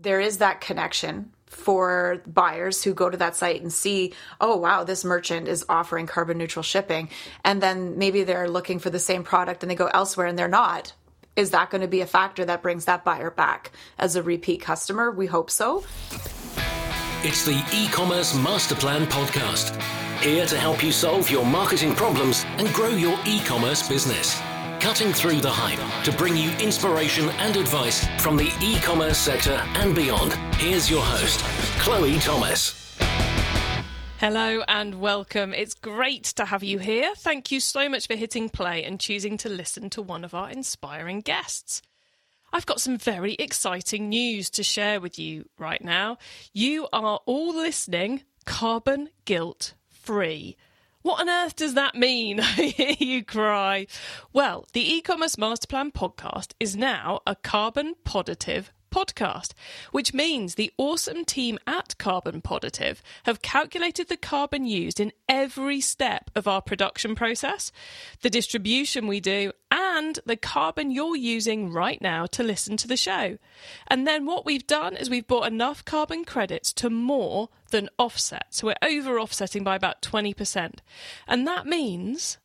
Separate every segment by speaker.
Speaker 1: there is that connection for buyers who go to that site and see, oh, wow, this merchant is offering carbon neutral shipping. And then maybe they're looking for the same product and they go elsewhere and they're not. Is that going to be a factor that brings that buyer back as a repeat customer? We hope so.
Speaker 2: It's the e commerce master plan podcast. Here to help you solve your marketing problems and grow your e commerce business cutting through the hype to bring you inspiration and advice from the e commerce sector and beyond. Here's your host, Chloe Thomas.
Speaker 3: Hello and welcome. It's great to have you here. Thank you so much for hitting play and choosing to listen to one of our inspiring guests. I've got some very exciting news to share with you right now. You are all listening carbon guilt free. What on earth does that mean? I hear you cry. Well, the e commerce masterplan podcast is now a carbon positive podcast, which means the awesome team at Carbon Positive have calculated the carbon used in every step of our production process, the distribution we do, and the carbon you're using right now to listen to the show. And then what we've done is we've bought enough carbon credits to more than offset. So we're over offsetting by about 20%. And that means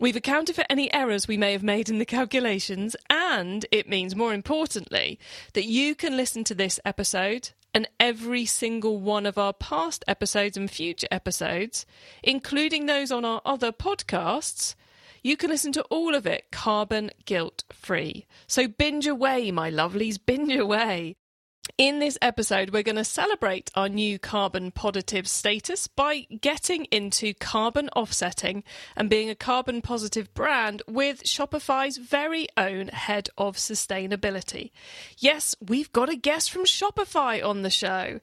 Speaker 3: We've accounted for any errors we may have made in the calculations, and it means, more importantly, that you can listen to this episode and every single one of our past episodes and future episodes, including those on our other podcasts. You can listen to all of it carbon guilt free. So binge away, my lovelies, binge away. In this episode, we're going to celebrate our new carbon positive status by getting into carbon offsetting and being a carbon positive brand with Shopify's very own head of sustainability. Yes, we've got a guest from Shopify on the show.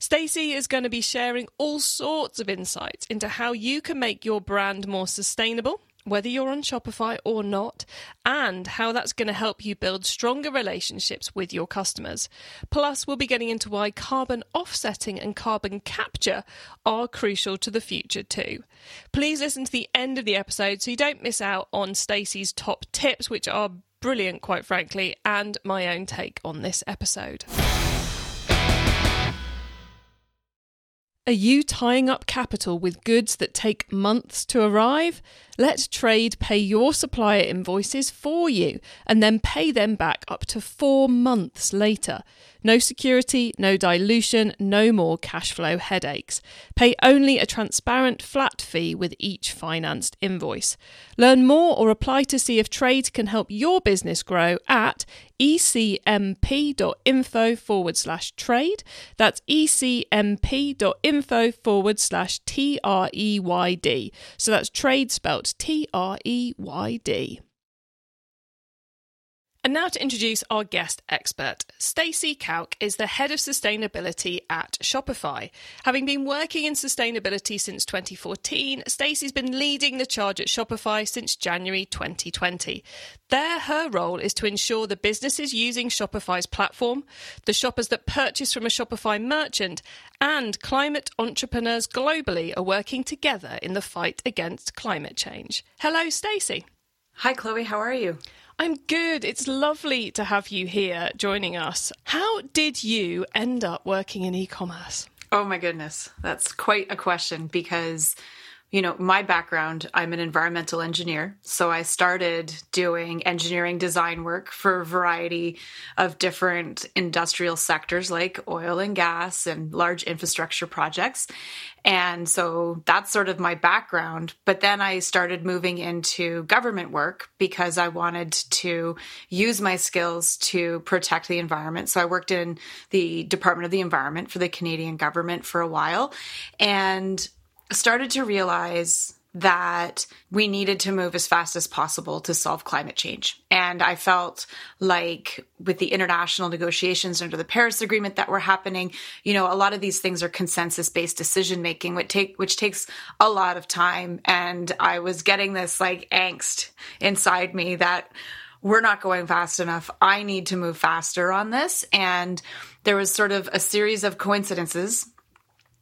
Speaker 3: Stacy is going to be sharing all sorts of insights into how you can make your brand more sustainable whether you're on Shopify or not, and how that's going to help you build stronger relationships with your customers. Plus, we'll be getting into why carbon offsetting and carbon capture are crucial to the future too. Please listen to the end of the episode so you don't miss out on Stacy's top tips, which are brilliant, quite frankly, and my own take on this episode. Are you tying up capital with goods that take months to arrive? Let Treyd pay your supplier invoices for you and then pay them back up to four months later. No security, no dilution, no more cash flow headaches. Pay only a transparent flat fee with each financed invoice. Learn more or apply to see if Treyd can help your business grow at ecmp.info forward slash treyd. That's ecmp.info forward slash T R E Y D. So that's Treyd spelt T R E Y D. And now to introduce our guest expert. Stacy Kauk is the head of sustainability at Shopify. Having been working in sustainability since 2014, Stacy's been leading the charge at Shopify since January 2020. There, her role is to ensure the businesses using Shopify's platform, the shoppers that purchase from a Shopify merchant, and climate entrepreneurs globally are working together in the fight against climate change. Hello, Stacy.
Speaker 1: Hi, Chloe. How are you?
Speaker 3: I'm good. It's lovely to have you here joining us. How did you end up working in e commerce?
Speaker 1: Oh, my goodness. That's quite a question because you know, my background, I'm an environmental engineer. So I started doing engineering design work for a variety of different industrial sectors like oil and gas and large infrastructure projects. And so that's sort of my background. But then I started moving into government work because I wanted to use my skills to protect the environment. So I worked in the Department of the Environment for the Canadian government for a while. And started to realize that we needed to move as fast as possible to solve climate change. And I felt like with the international negotiations under the Paris Agreement that were happening, you know, a lot of these things are consensus based decision making, which take which takes a lot of time. And I was getting this like angst inside me that we're not going fast enough. I need to move faster on this. And there was sort of a series of coincidences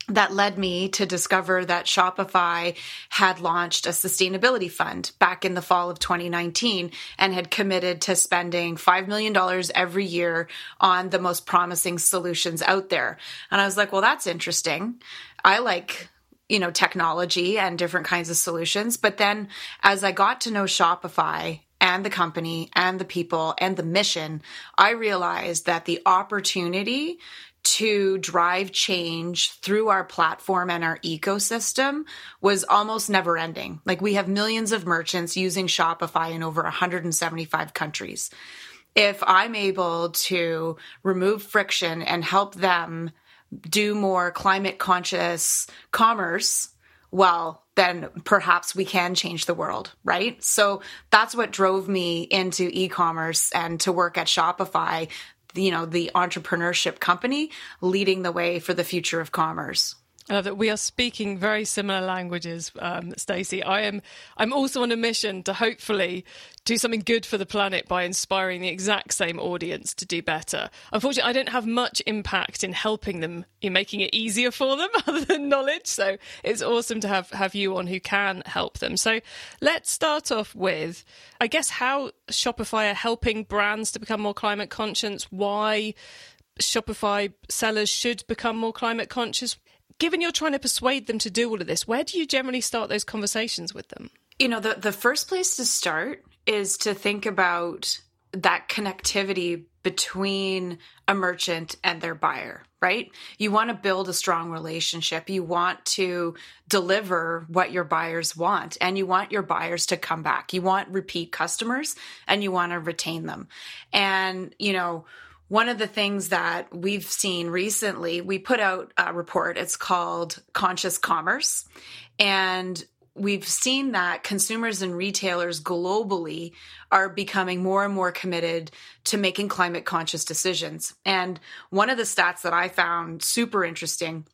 Speaker 1: that led me to discover that Shopify had launched a sustainability fund back in the fall of 2019 and had committed to spending $5 million every year on the most promising solutions out there. And I was like, well, that's interesting. I like you know technology and different kinds of solutions but then as i got to know shopify and the company and the people and the mission i realized that the opportunity to drive change through our platform and our ecosystem was almost never ending. Like we have millions of merchants using Shopify in over 175 countries. If I'm able to remove friction and help them do more climate conscious commerce, well, then perhaps we can change the world, right? So that's what drove me into e commerce and to work at Shopify you know the entrepreneurship company leading the way for the future of commerce
Speaker 3: uh, that we are speaking very similar languages, um, Stacy. I am. I'm also on a mission to hopefully do something good for the planet by inspiring the exact same audience to do better. Unfortunately, I don't have much impact in helping them in making it easier for them, other than knowledge. So it's awesome to have have you on who can help them. So let's start off with, I guess, how Shopify are helping brands to become more climate conscious. Why Shopify sellers should become more climate conscious given you're trying to persuade them to do all of this, where do you generally start those conversations with them?
Speaker 1: You know, the, the first place to start is to think about that connectivity between a merchant and their buyer, right? You want to build a strong relationship. You want to deliver what your buyers want and you want your buyers to come back. You want repeat customers and you want to retain them. And, you know, one of the things that we've seen recently, we put out a report. It's called Conscious Commerce. And we've seen that consumers and retailers globally are becoming more and more committed to making climate conscious decisions. And one of the stats that I found super interesting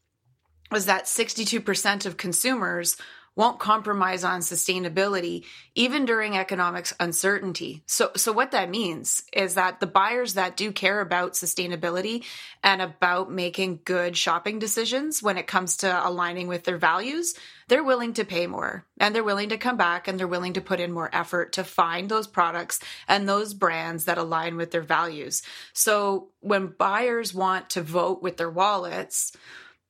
Speaker 1: was that 62% of consumers won't compromise on sustainability even during economic uncertainty. So so what that means is that the buyers that do care about sustainability and about making good shopping decisions when it comes to aligning with their values, they're willing to pay more and they're willing to come back and they're willing to put in more effort to find those products and those brands that align with their values. So when buyers want to vote with their wallets,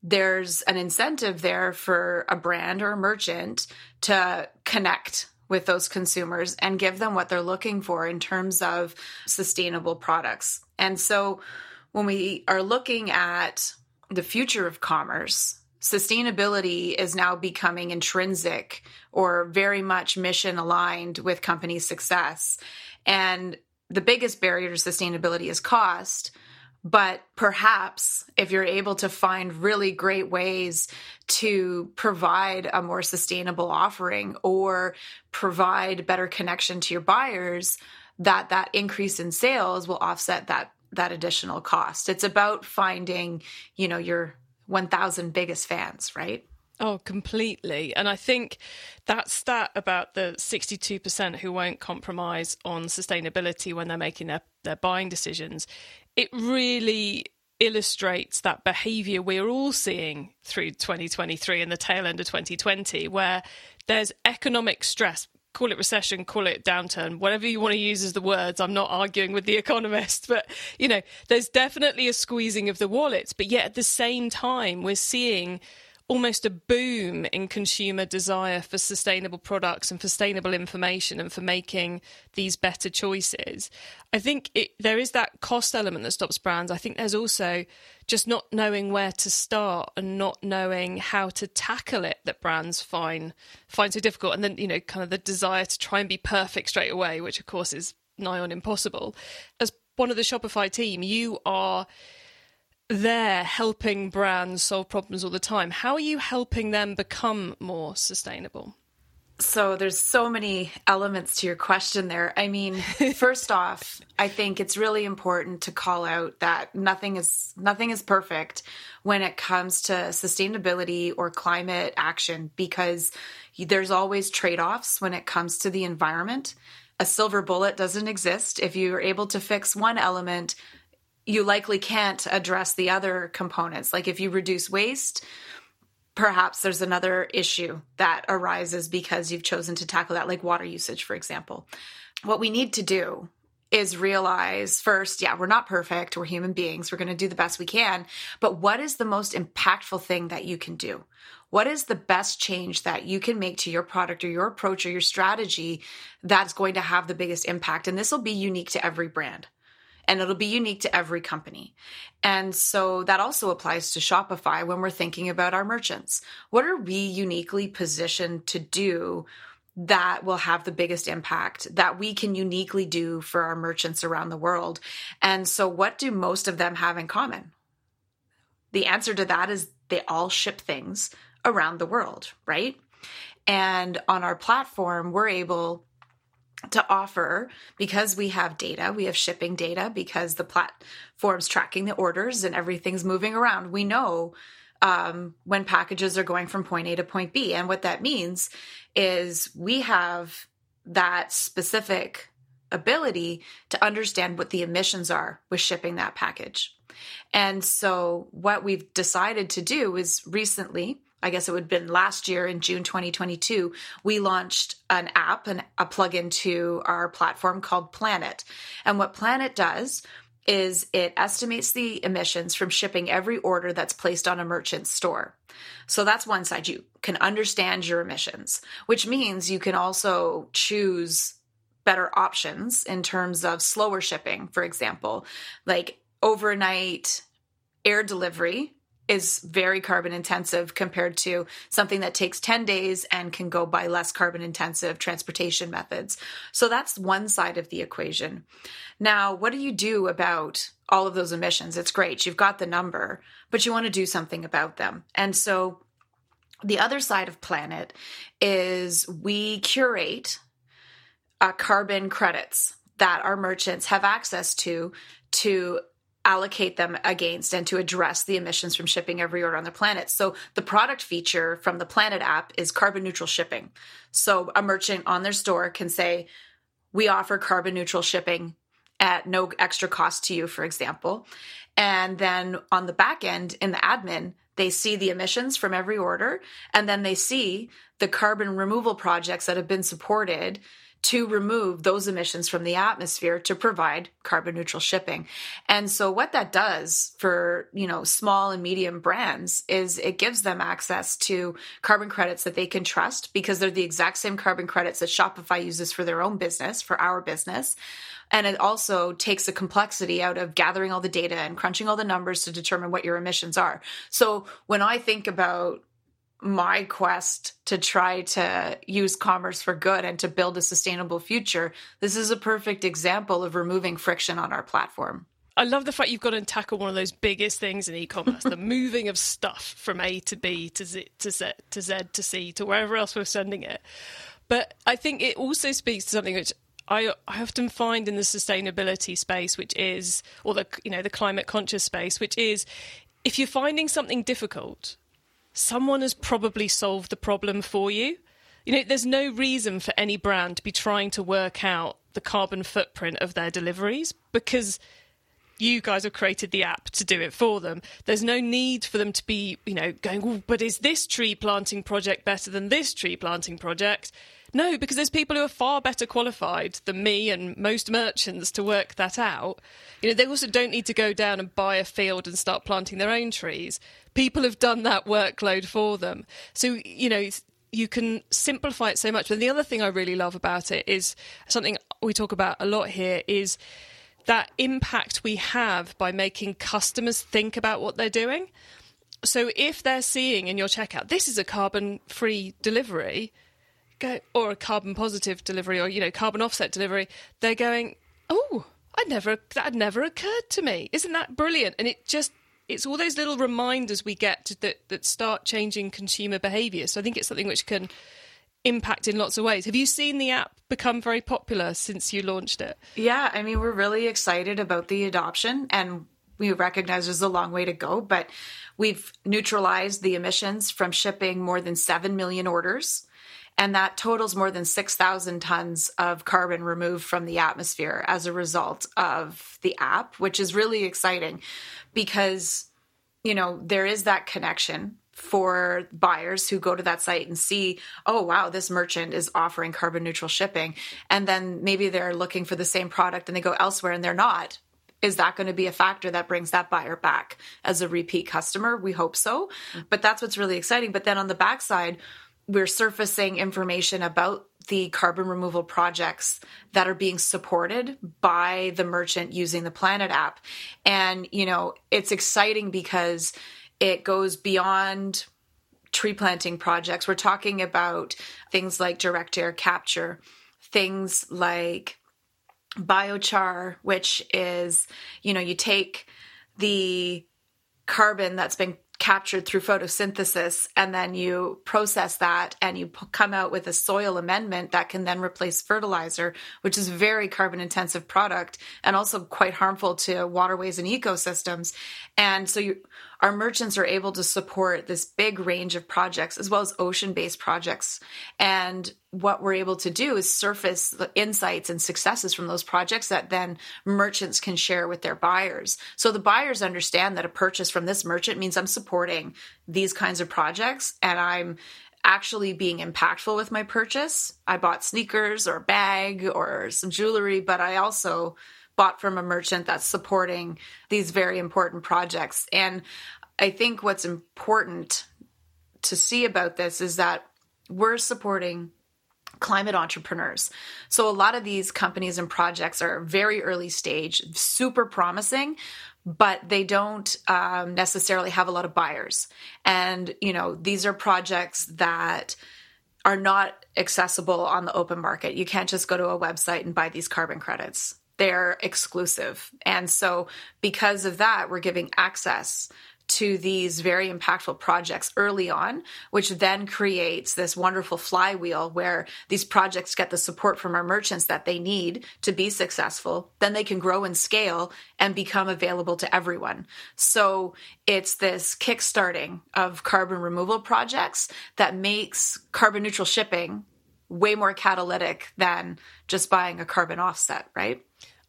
Speaker 1: there's an incentive there for a brand or a merchant to connect with those consumers and give them what they're looking for in terms of sustainable products. And so when we are looking at the future of commerce, sustainability is now becoming intrinsic or very much mission aligned with company success. And the biggest barrier to sustainability is cost. But perhaps if you're able to find really great ways to provide a more sustainable offering or provide better connection to your buyers, that that increase in sales will offset that that additional cost. It's about finding, you know, your 1000 biggest fans, right?
Speaker 3: Oh, completely. And I think that stat about the 62% who won't compromise on sustainability when they're making their, their buying decisions, it really illustrates that behavior we're all seeing through 2023 and the tail end of 2020, where there's economic stress. Call it recession, call it downturn, whatever you want to use as the words. I'm not arguing with the economist, but you know, there's definitely a squeezing of the wallets. But yet at the same time, we're seeing almost a boom in consumer desire for sustainable products and sustainable information and for making these better choices. I think it, there is that cost element that stops brands. I think there's also just not knowing where to start and not knowing how to tackle it that brands find find so difficult. And then you know, kind of the desire to try and be perfect straight away, which of course is nigh on impossible. As one of the Shopify team, you are there helping brands solve problems all the time. How are you helping them become more sustainable?
Speaker 1: So there's so many elements to your question there. I mean, first off, I think it's really important to call out that nothing is nothing is perfect when it comes to sustainability or climate action because there's always trade-offs when it comes to the environment. A silver bullet doesn't exist. If you're able to fix one element, you likely can't address the other components. Like if you reduce waste, perhaps there's another issue that arises because you've chosen to tackle that, like water usage, for example. What we need to do is realize first, yeah, we're not perfect. We're human beings. We're going to do the best we can. But what is the most impactful thing that you can do? What is the best change that you can make to your product or your approach or your strategy that's going to have the biggest impact? And this will be unique to every brand and it'll be unique to every company. And so that also applies to Shopify when we're thinking about our merchants. What are we uniquely positioned to do that will have the biggest impact that we can uniquely do for our merchants around the world? And so, what do most of them have in common? The answer to that is they all ship things around the world, right? And on our platform, we're able to offer because we have data, we have shipping data because the platform's tracking the orders and everything's moving around. We know um, when packages are going from point A to point B. And what that means is we have that specific ability to understand what the emissions are with shipping that package. And so, what we've decided to do is recently, I guess it would have been last year in June 2022, we launched an app and a plugin to our platform called Planet. And what Planet does is it estimates the emissions from shipping every order that's placed on a merchant's store. So that's one side. You can understand your emissions, which means you can also choose better options in terms of slower shipping, for example, like overnight air delivery is very carbon intensive compared to something that takes 10 days and can go by less carbon intensive transportation methods. So that's one side of the equation. Now, what do you do about all of those emissions? It's great. You've got the number, but you want to do something about them. And so the other side of Planet is we curate uh, carbon credits that our merchants have access to to allocate them against and to address the emissions from shipping every order on the planet. So the product feature from the Planet app is carbon neutral shipping. So a merchant on their store can say, we offer carbon neutral shipping at no extra cost to you, for example. And then on the back end in the admin, they see the emissions from every order and then they see the carbon removal projects that have been supported to remove those emissions from the atmosphere to provide carbon neutral shipping. And so what that does for, you know, small and medium brands is it gives them access to carbon credits that they can trust because they're the exact same carbon credits that Shopify uses for their own business, for our business. And it also takes the complexity out of gathering all the data and crunching all the numbers to determine what your emissions are. So when I think about my quest to try to use commerce for good and to build a sustainable future, this is a perfect example of removing friction on our platform.
Speaker 3: I love the fact you've got to tackle one of those biggest things in e-commerce, the moving of stuff from A to B to Z to Z to Z to C to wherever else we're sending it. But I think it also speaks to something which I, I often find in the sustainability space, which is, or the you know the climate conscious space, which is, if you're finding something difficult, someone has probably solved the problem for you. You know, there's no reason for any brand to be trying to work out the carbon footprint of their deliveries because you guys have created the app to do it for them. There's no need for them to be, you know, going, but is this tree planting project better than this tree planting project? No, because there's people who are far better qualified than me and most merchants to work that out. You know, they also don't need to go down and buy a field and start planting their own trees. People have done that workload for them. So, you know, you can simplify it so much. But the other thing I really love about it is something we talk about a lot here is that impact we have by making customers think about what they're doing. So if they're seeing in your checkout, this is a carbon free delivery, go or a carbon positive delivery or you know carbon offset delivery they're going oh i never that had never occurred to me. Isn't that brilliant? And it just it's all those little reminders we get to, that that start changing consumer behavior. So i think it's something which can impact in lots of ways. Have you seen the app become very popular since you launched it?
Speaker 1: Yeah i mean we're really excited about the adoption and we recognize there's a long way to go, but we've neutralized the emissions from shipping more than 7 million orders and that totals more than 6,000 tons of carbon removed from the atmosphere as a result of the app, which is really exciting because, you know, there is that connection for buyers who go to that site and see, oh, wow, this merchant is offering carbon neutral shipping. And then maybe they're looking for the same product and they go elsewhere and they're not. Is that going to be a factor that brings that buyer back as a repeat customer? We hope so. Mm-hmm. But that's what's really exciting. But then on the backside, we're surfacing information about the carbon removal projects that are being supported by the merchant using the Planet app. And, you know, it's exciting because it goes beyond tree planting projects. We're talking about things like direct air capture, things like biochar, which is, you know, you take the carbon that's been captured through photosynthesis and then you process that and you come out with a soil amendment that can then replace fertilizer which is a very carbon intensive product and also quite harmful to waterways and ecosystems. And so you our merchants are able to support this big range of projects as well as ocean based projects. And what we're able to do is surface the insights and successes from those projects that then merchants can share with their buyers. So the buyers understand that a purchase from this merchant means I'm supporting these kinds of projects and I'm actually being impactful with my purchase. I bought sneakers or a bag or some jewelry, but I also bought from a merchant that's supporting these very important projects. And I think what's important to see about this is that we're supporting climate entrepreneurs. So a lot of these companies and projects are very early stage, super promising, but they don't um, necessarily have a lot of buyers. And, you know, these are projects that are not accessible on the open market. You can't just go to a website and buy these carbon credits they're exclusive. And so, because of that, we're giving access to these very impactful projects early on, which then creates this wonderful flywheel where these projects get the support from our merchants that they need to be successful. Then they can grow and scale and become available to everyone. So it's this kickstarting of carbon removal projects that makes carbon neutral shipping way more catalytic than just buying a carbon offset, right?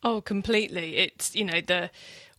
Speaker 3: Oh, completely. It's, you know, the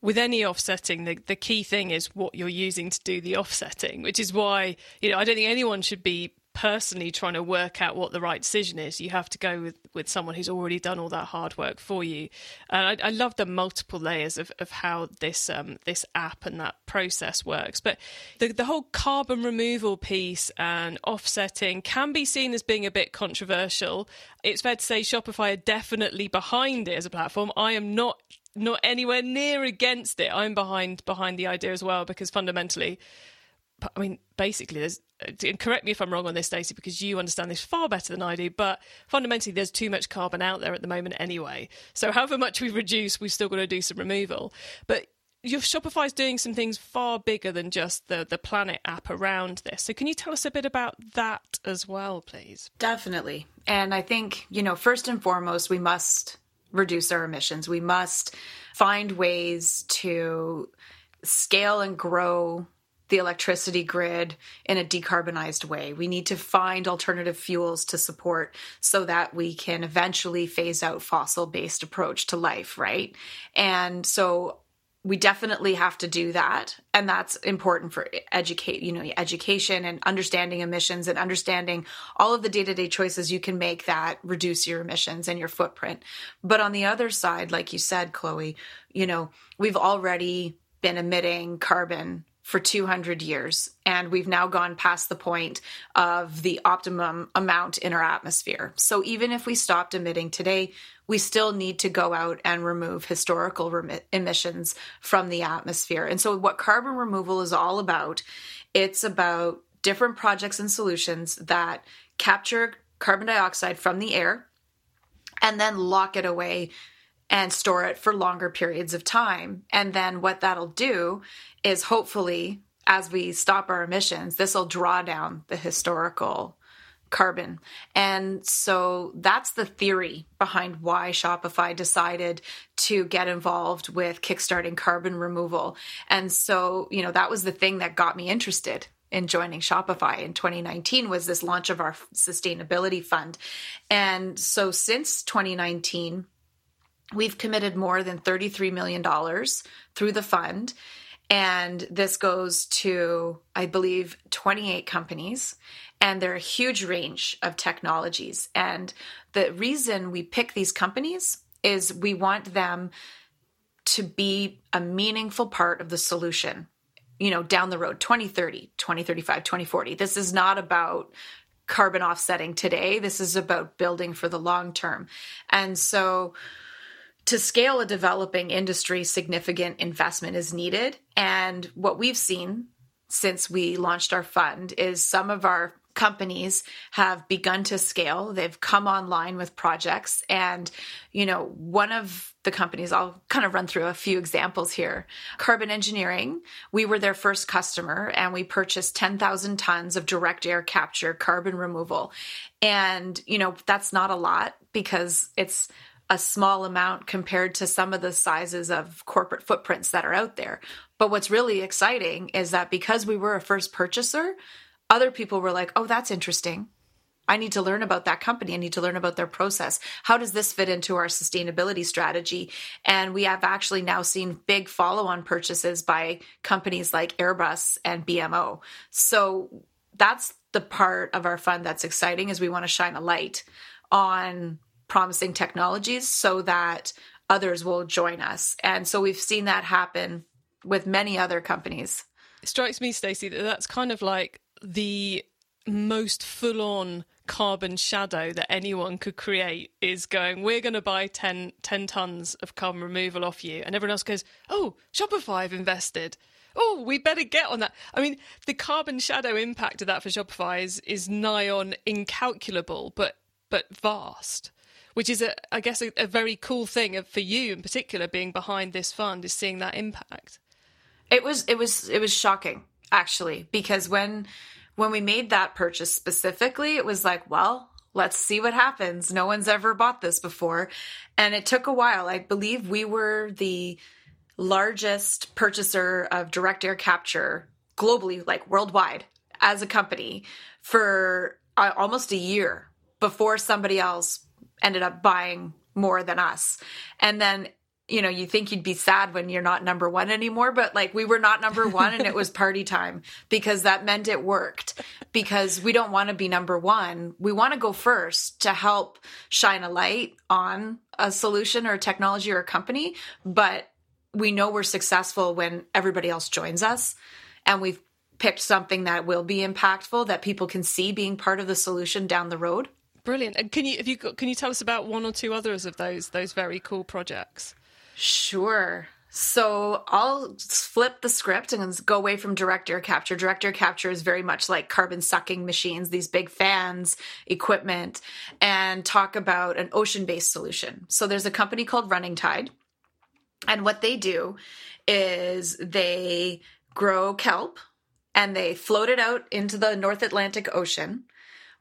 Speaker 3: with any offsetting, the, the key thing is what you're using to do the offsetting, which is why, you know, I don't think anyone should be personally trying to work out what the right decision is. You have to go with, with someone who's already done all that hard work for you. And I, I love the multiple layers of, of how this um, this app and that process works. But the, the whole carbon removal piece and offsetting can be seen as being a bit controversial. It's fair to say Shopify are definitely behind it as a platform. I am not not anywhere near against it. I'm behind behind the idea as well because fundamentally I mean, basically, there's. Uh, correct me if I'm wrong on this, Stacy, because you understand this far better than I do. But fundamentally, there's too much carbon out there at the moment anyway. So, however much we reduce, we've still got to do some removal. But your Shopify is doing some things far bigger than just the the Planet app around this. So, can you tell us a bit about that as well, please?
Speaker 1: Definitely. And I think you know, first and foremost, we must reduce our emissions. We must find ways to scale and grow the electricity grid in a decarbonized way. We need to find alternative fuels to support so that we can eventually phase out fossil based approach to life, right? And so we definitely have to do that and that's important for educate you know education and understanding emissions and understanding all of the day-to-day choices you can make that reduce your emissions and your footprint but on the other side like you said chloe you know we've already been emitting carbon for 200 years. And we've now gone past the point of the optimum amount in our atmosphere. So even if we stopped emitting today, we still need to go out and remove historical rem- emissions from the atmosphere. And so what carbon removal is all about, it's about different projects and solutions that capture carbon dioxide from the air and then lock it away and store it for longer periods of time. And then what that'll do is hopefully, as we stop our emissions, this will draw down the historical carbon. And so that's the theory behind why Shopify decided to get involved with kickstarting carbon removal. And so, you know, that was the thing that got me interested in joining Shopify in 2019 was this launch of our sustainability fund. And so since 2019, We've committed more than $33 million through the fund. And this goes to, I believe, 28 companies. And they're a huge range of technologies. And the reason we pick these companies is we want them to be a meaningful part of the solution you know down the road 2030 2035 2040 this is not about carbon offsetting today this is about building for the long term and so to scale a developing industry significant investment is needed and what we've seen since we launched our fund is some of our companies have begun to scale. They've come online with projects. And, you know, one of the companies, I'll kind of run through a few examples here. Carbon Engineering, we were their first customer and we purchased 10,000 tons of direct air capture carbon removal. And, you know, that's not a lot because it's a small amount compared to some of the sizes of corporate footprints that are out there. But what's really exciting is that because we were a first purchaser, other people were like, oh, that's interesting. I need to learn about that company. I need to learn about their process. How does this fit into our sustainability strategy? And we have actually now seen big follow on purchases by companies like Airbus and BMO. So that's the part of our fund that's exciting is we want to shine a light on promising technologies so that others will join us. And so we've seen that happen with many other companies.
Speaker 3: It strikes me, Stacy, that that's kind of like the most full on carbon shadow that anyone could create is going, we're going to buy 10, 10 tons of carbon removal off you. And everyone else goes, oh, Shopify have invested. Oh, we better get on that. I mean, the carbon shadow impact of that for Shopify is, is nigh on incalculable, but but vast. Which is, a, I guess, a, a very cool thing for you in particular, being behind this fund, is seeing that impact.
Speaker 1: It was, it was, it was shocking actually because when when we made that purchase specifically it was like well let's see what happens. No one's ever bought this before. And it took a while. I believe we were the largest purchaser of direct air capture globally like worldwide as a company for uh, almost a year before somebody else ended up buying more than us and then you know, you think you'd be sad when you're not number one anymore, but like we were not number one and it was party time because that meant it worked. Because we don't want to be number one. We want to go first to help shine a light on a solution or a technology or a company. But we know we're successful when everybody else joins us and we've picked something that will be impactful that people can see being part of the solution down the road.
Speaker 3: Brilliant. And can you, if you, can you tell us about one or two others of those, those very cool projects?
Speaker 1: Sure. So I'll flip the script and go away from direct air capture. Direct air capture is very much like carbon sucking machines, these big fans, equipment, and talk about an ocean based solution. So there's a company called Running Tide. And what they do is they grow kelp and they float it out into the North Atlantic Ocean,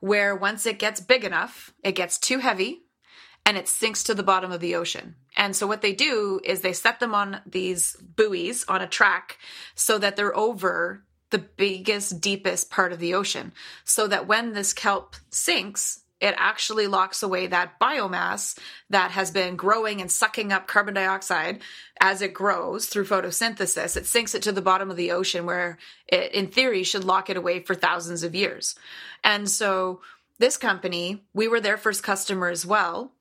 Speaker 1: where once it gets big enough, it gets too heavy and it sinks to the bottom of the ocean. And so what they do is they set them on these buoys on a track so that they're over the biggest, deepest part of the ocean. So that when this kelp sinks, it actually locks away that biomass that has been growing and sucking up carbon dioxide as it grows through photosynthesis. It sinks it to the bottom of the ocean where it, in theory, should lock it away for thousands of years. And so this company, we were their first customer as well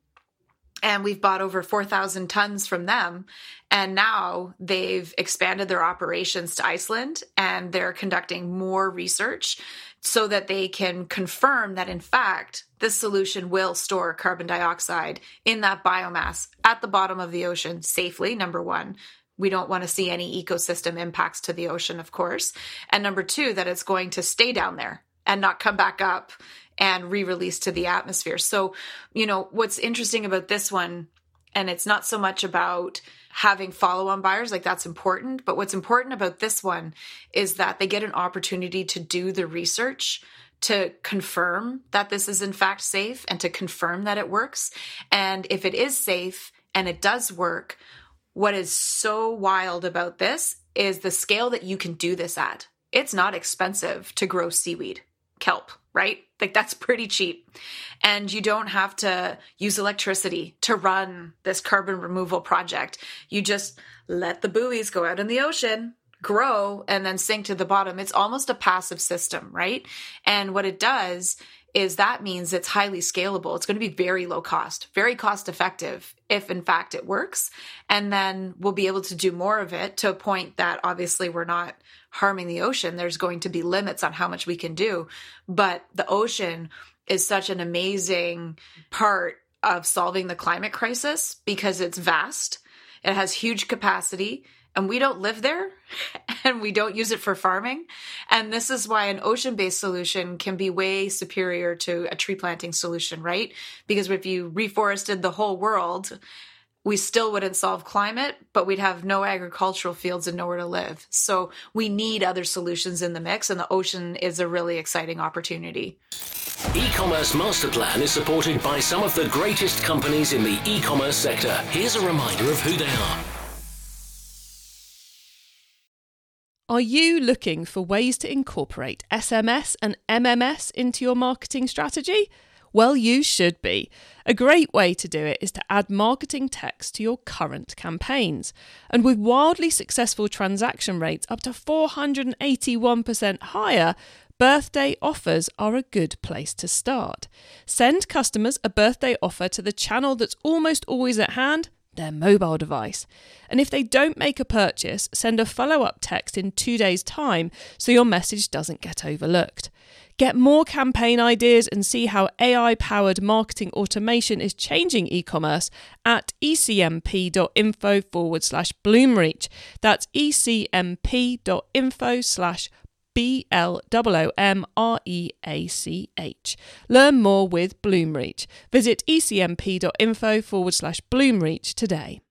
Speaker 1: and we've bought over 4,000 tons from them. And now they've expanded their operations to Iceland and they're conducting more research so that they can confirm that, in fact, this solution will store carbon dioxide in that biomass at the bottom of the ocean safely, number one. We don't want to see any ecosystem impacts to the ocean, of course. And number two, that it's going to stay down there and not come back up and re release to the atmosphere. So, you know, what's interesting about this one and it's not so much about having follow-on buyers like that's important, but what's important about this one is that they get an opportunity to do the research to confirm that this is in fact safe and to confirm that it works. And if it is safe and it does work, what is so wild about this is the scale that you can do this at. It's not expensive to grow seaweed, kelp, right? Like that's pretty cheap. And you don't have to use electricity to run this carbon removal project. You just let the buoys go out in the ocean, grow and then sink to the bottom. It's almost a passive system, right? And what it does is that means it's highly scalable. It's going to be very low cost, very cost effective if in fact it works. And then we'll be able to do more of it to a point that obviously we're not harming the ocean. There's going to be limits on how much we can do. But the ocean is such an amazing part of solving the climate crisis because it's vast. It has huge capacity and we don't live there and we don't use it for farming. And this is why an ocean based solution can be way superior to a tree planting solution, right? Because if you reforested the whole world, we still wouldn't solve climate, but we'd have no agricultural fields and nowhere to live. So we need other solutions in the mix, and the ocean is a really exciting opportunity.
Speaker 2: E commerce master plan is supported by some of the greatest companies in the e commerce sector. Here's a reminder of who they are.
Speaker 3: Are you looking for ways to incorporate SMS and MMS into your marketing strategy? Well, you should be. A great way to do it is to add marketing text to your current campaigns. And with wildly successful transaction rates up to 481% higher, birthday offers are a good place to start. Send customers a birthday offer to the channel that's almost always at hand their mobile device. And if they don't make a purchase, send a follow up text in two days' time so your message doesn't get overlooked. Get more campaign ideas and see how AI powered marketing automation is changing e commerce at ecmp.info forward slash bloomreach. That's ecmp.info slash B L O M R E A C H. Learn more with Bloomreach. Visit ecmp.info forward slash Bloomreach today.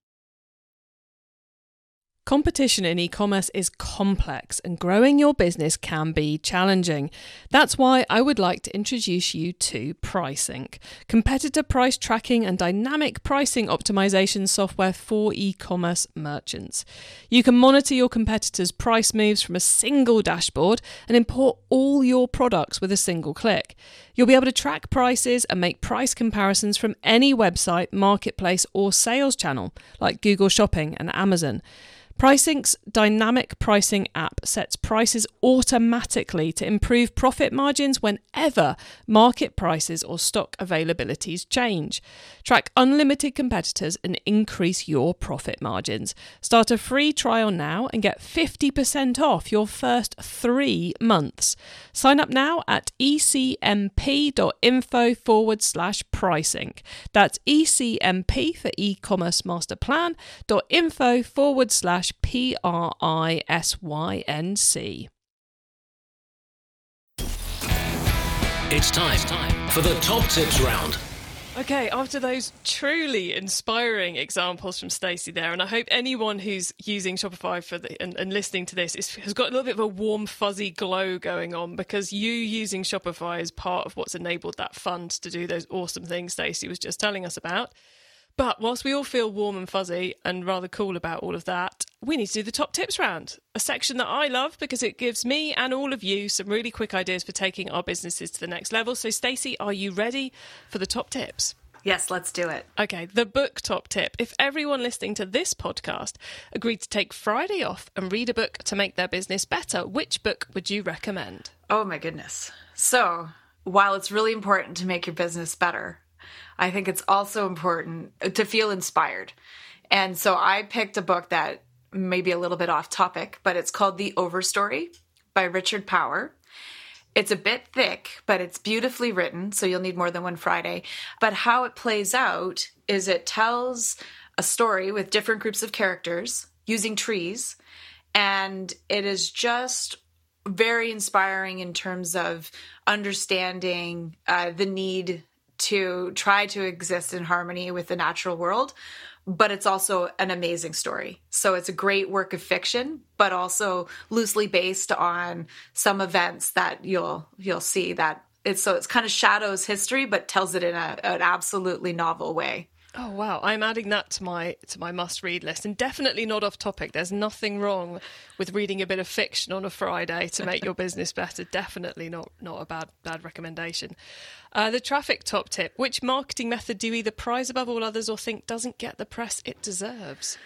Speaker 3: Competition in e commerce is complex and growing your business can be challenging. That's why I would like to introduce you to Prisync, competitor price tracking and dynamic pricing optimization software for e commerce merchants. You can monitor your competitors' price moves from a single dashboard and import all your products with a single click. You'll be able to track prices and make price comparisons from any website, marketplace, or sales channel like Google Shopping and Amazon. Prisync's dynamic pricing app sets prices automatically to improve profit margins whenever market prices or stock availabilities change. Track unlimited competitors and increase your profit margins. Start a free trial now and get 50% off your first three months. Sign up now at ecmp.info forward slash Prisync. That's ecmp for e-commerce master plan.info forward slash slash P R I S Y N C.
Speaker 2: It's time for the top tips round.
Speaker 3: Okay, after those truly inspiring examples from Stacy there, and I hope anyone who's using Shopify for the and, and listening to this is, has got a little bit of a warm, fuzzy glow going on because you using Shopify is part of what's enabled that fund to do those awesome things Stacy was just telling us about. But whilst we all feel warm and fuzzy and rather cool about all of that, we need to do the top tips round, a section that I love because it gives me and all of you some really quick ideas for taking our businesses to the next level. So, Stacy, are you ready for the top tips?
Speaker 1: Yes, let's do it.
Speaker 3: Okay, the book top tip. If everyone listening to this podcast agreed to take Friday off and read a book to make their business better, which book would you recommend?
Speaker 1: Oh, my goodness. So, while it's really important to make your business better, I think it's also important to feel inspired. And so I picked a book that may be a little bit off topic, but it's called The Overstory by Richard Power. It's a bit thick, but it's beautifully written, so you'll need more than one Friday. But how it plays out is it tells a story with different groups of characters using trees, and it is just very inspiring in terms of understanding uh, the need to try to exist in harmony with the natural world but it's also an amazing story. So it's a great work of fiction but also loosely based on some events that you'll you'll see that it's so it's kind of shadows history but tells it in a, an absolutely novel way
Speaker 3: Oh wow, I'm adding that to my to my must read list and definitely not off topic. There's nothing wrong with reading a bit of fiction on a Friday to make your business better. Definitely not not a bad bad recommendation. Uh, the traffic top tip, which marketing method do you either prize above all others or think doesn't get the press it deserves?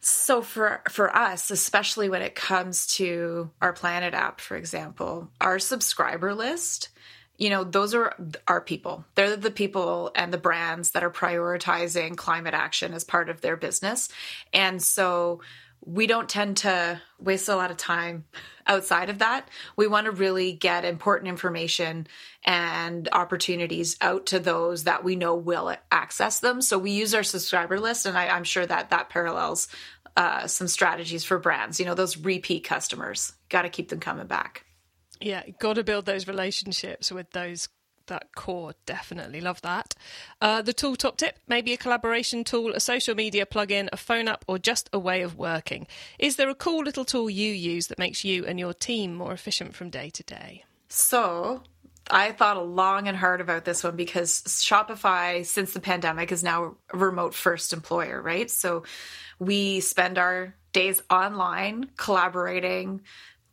Speaker 1: So for for us, especially when it comes to our Planet app, for example, our subscriber list, you know, those are our people. They're the people and the brands that are prioritizing climate action as part of their business. And so we don't tend to waste a lot of time outside of that. We want to really get important information and opportunities out to those that we know will access them. So we use our subscriber list, and I, am sure that that parallels uh, some strategies for brands. You know, those repeat customers, got to keep them coming back.
Speaker 3: Yeah, got to build those relationships with those that core. Definitely love that. Uh, the tool top tip maybe a collaboration tool a social media plugin a phone app or just a way of working. Is there a cool little tool you use that makes you and your team more efficient from day to day?
Speaker 1: So I thought a long and hard about this one because Shopify, since the pandemic, is now a remote first employer, right? So we spend our days online collaborating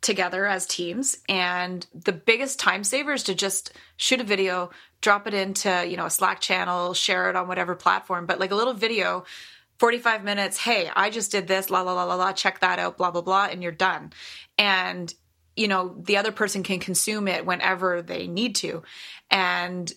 Speaker 1: together as teams. And the biggest time saver is to just shoot a video, drop it into, you know, a Slack channel, share it on whatever platform, but like a little video 45 minutes, hey, I just did this, la, la, la, la, la, check that out, blah, blah, blah, and you're done. And you know the other person can consume it whenever they need to and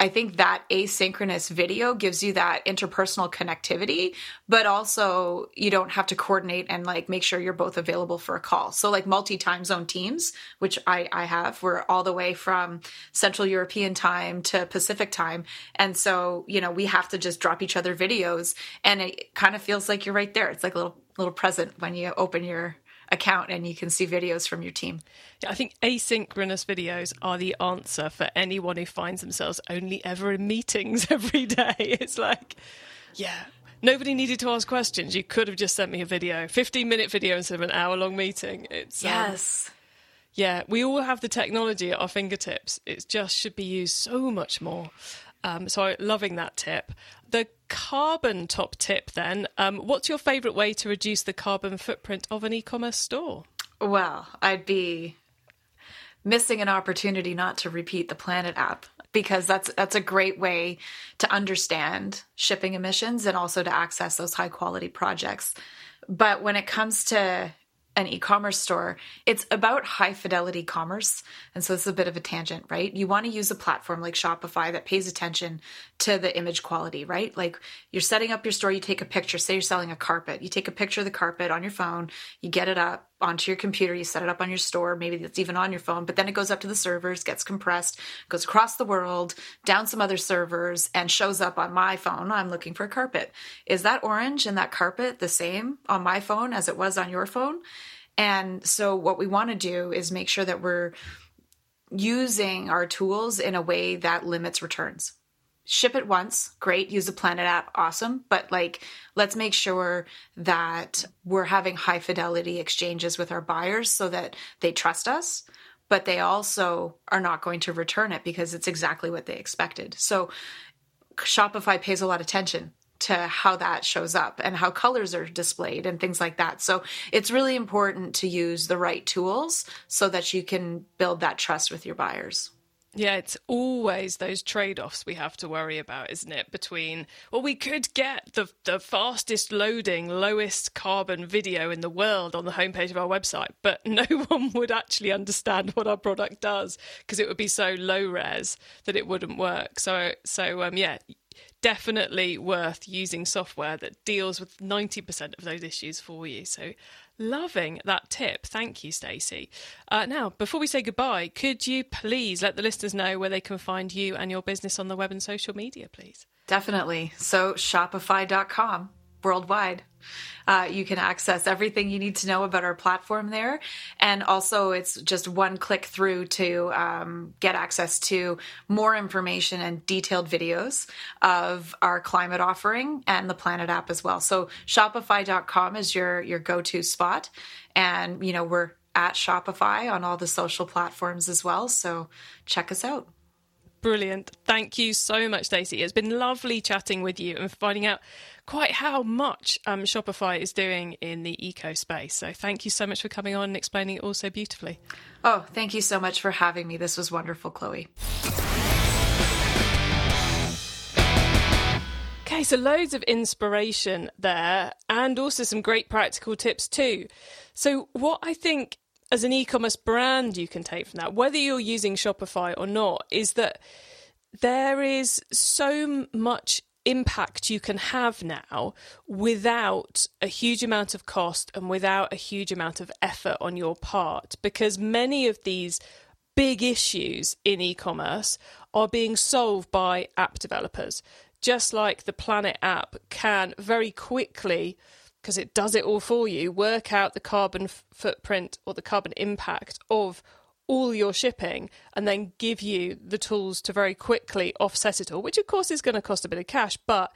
Speaker 1: I think that asynchronous video gives you that interpersonal connectivity, but also you don't have to coordinate and like make sure you're both available for a call. So like multi time zone teams, which I, I have, we're all the way from Central European time to Pacific time. And so, you know, we have to just drop each other videos and it kind of feels like you're right there. It's like a little little present when you open your account and you can see videos from your team.
Speaker 3: Yeah, I think asynchronous videos are the answer for anyone who finds themselves only ever in meetings every day. It's like, yeah, nobody needed to ask questions. You could have just sent me a video, 15 minute video instead of an hour long meeting. It's
Speaker 1: um, yes. Um,
Speaker 3: yeah, we all have the technology at our fingertips. It just should be used so much more. Um, so loving that tip. The carbon top tip then. Um, what's your favourite way to reduce the carbon footprint of an e-commerce store?
Speaker 1: Well, I'd be missing an opportunity not to repeat the Planet app because that's that's a great way to understand shipping emissions and also to access those high quality projects. But when it comes to an e-commerce store, it's about high fidelity commerce. And so this is a bit of a tangent, right? You want to use a platform like Shopify that pays attention to the image quality, right? Like you're setting up your store, you take a picture, say you're selling a carpet, you take a picture of the carpet on your phone, you get it up onto your computer, you set it up on your store, maybe it's even on your phone, but then it goes up to the servers, gets compressed, goes across the world, down some other servers, and shows up on my phone. I'm looking for a carpet. Is that orange and that carpet the same on my phone as it was on your phone? And so, what we want to do is make sure that we're using our tools in a way that limits returns ship it once great use the planet app awesome but like let's make sure that we're having high fidelity exchanges with our buyers so that they trust us but they also are not going to return it because it's exactly what they expected so shopify pays a lot of attention to how that shows up and how colors are displayed and things like that. So it's really important to use the right tools so that you can build that trust with your buyers.
Speaker 3: Yeah, it's always those trade offs we have to worry about, isn't it? Between, well, we could get the, the fastest loading, lowest carbon video in the world on the homepage of our website, but no one would actually understand what our product does because it would be so low res that it wouldn't work. So, so um, yeah, definitely worth using software that deals with 90% of those issues for you. So Loving that tip. Thank you, Stacy. Uh, now, before we say goodbye, could you please let the listeners know where they can find you and your business on the web and social media, please?
Speaker 1: Definitely. So, shopify.com worldwide. Uh, you can access everything you need to know about our platform there. And also, it's just one click through to um, get access to more information and detailed videos of our climate offering and the Planet app as well. So, Shopify.com is your, your go to spot. And, you know, we're at Shopify on all the social platforms as well. So, check us out.
Speaker 3: Brilliant. Thank you so much, Stacy. It's been lovely chatting with you and finding out quite how much um, Shopify is doing in the eco space. So thank you so much for coming on and explaining it all so beautifully.
Speaker 1: Oh, thank you so much for having me. This was wonderful, Chloe.
Speaker 3: Okay, Okay, so loads of inspiration there and also some great practical tips too. So, what I think as an e commerce brand you can take from that, whether you're using Shopify or not, is that there is so much impact you can have now without a huge amount of cost and without a huge amount of effort on your part because many of these big issues in e-commerce are being solved by app developers. Just like the planet app can very quickly because it does it all for you work out the carbon f- footprint or the carbon impact of all your shipping and then give you the tools to very quickly offset it all, which of course is going to cost a bit of cash, but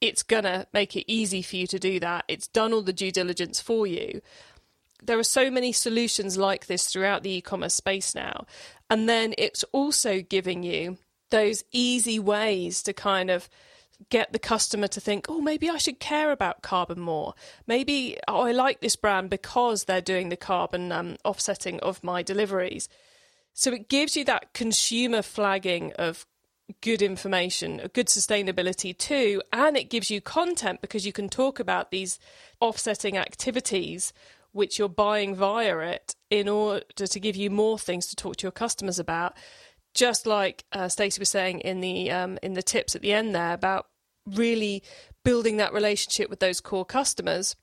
Speaker 3: it's going to make it easy for you to do that. It's done all the due diligence for you. There are so many solutions like this throughout the e commerce space now. And then it's also giving you those easy ways to kind of get the customer to think, oh, maybe I should care about carbon more. Maybe oh, I like this brand because they're doing the carbon um, offsetting of my deliveries. So it gives you that consumer flagging of good information, a good sustainability too, and it gives you content because you can talk about these offsetting activities which you're buying via it in order to give you more things to talk to your customers about just like uh, Stacy was saying in the um, in the tips at the end there about really building that relationship with those core customers,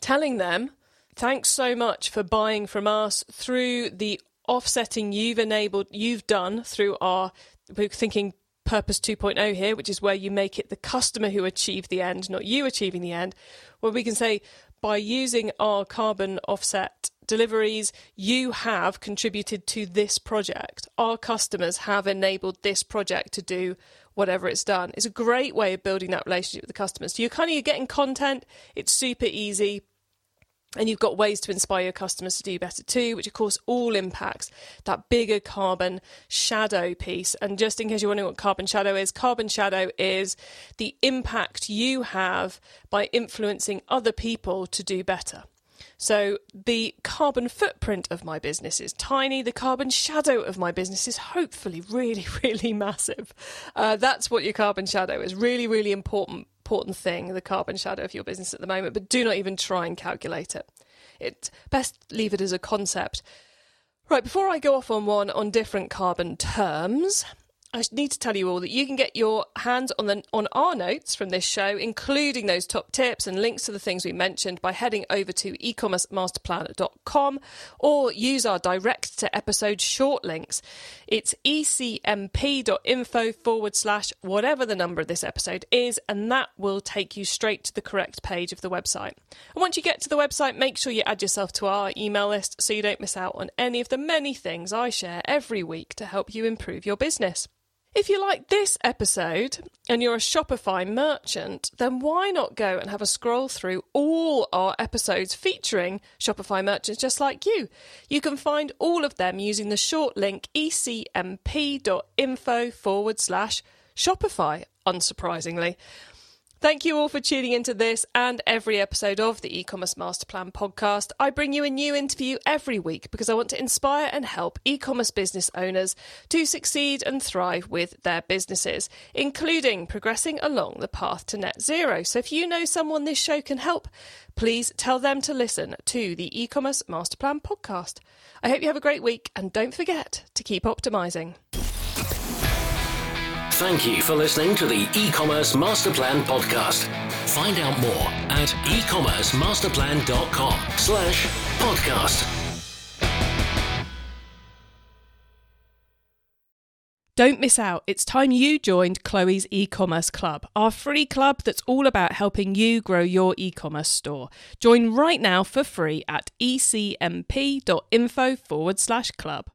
Speaker 3: telling them, thanks so much for buying from us through the offsetting you've enabled, you've done through our, we're thinking purpose 2.0 here, which is where you make it the customer who achieve the end, not you achieving the end, where we can say, by using our carbon offset deliveries, you have contributed to this project. Our customers have enabled this project to do whatever it's done. It's a great way of building that relationship with the customers. So you're kind of you're getting content, it's super easy. And you've got ways to inspire your customers to do better too, which of course all impacts that bigger carbon shadow piece. And just in case you're wondering what carbon shadow is, carbon shadow is the impact you have by influencing other people to do better. So the carbon footprint of my business is tiny. The carbon shadow of my business is hopefully really, really massive. Uh, that's what your carbon shadow is. Really, really important, important thing. The carbon shadow of your business at the moment. But do not even try and calculate it. It best leave it as a concept. Right, before I go off on one on different carbon terms, I need to tell you all that you can get your hands on the on our notes from this show, including those top tips and links to the things we mentioned, by heading over to ecommercemasterplan.com or use our direct to episode short links. It's ecmp.info forward slash whatever the number of this episode is, and that will take you straight to the correct page of the website. And once you get to the website, make sure you add yourself to our email list so you don't miss out on any of the many things I share every week to help you improve your business. If you like this episode and you're a Shopify merchant, then why not go and have a scroll through all our episodes featuring Shopify merchants just like you? You can find all of them using the short link ecmp.info forward slash Shopify, unsurprisingly. Thank you all for tuning into this and every episode of the e-commerce master plan podcast. I bring you a new interview every week because I want to inspire and help e-commerce business owners to succeed and thrive with their businesses, including progressing along the path to net zero. So if you know someone this show can help, please tell them to listen to the e-commerce master plan podcast. I hope you have a great week and don't forget to keep optimizing.
Speaker 2: Thank you for listening to the e-commerce master plan podcast. Find out more at ecommercemasterplan.com slash podcast.
Speaker 3: Don't miss out. It's time you joined Chloe's e-commerce club, our free club that's all about helping you grow your e-commerce store. Join right now for free at ecmp.info forward slash club.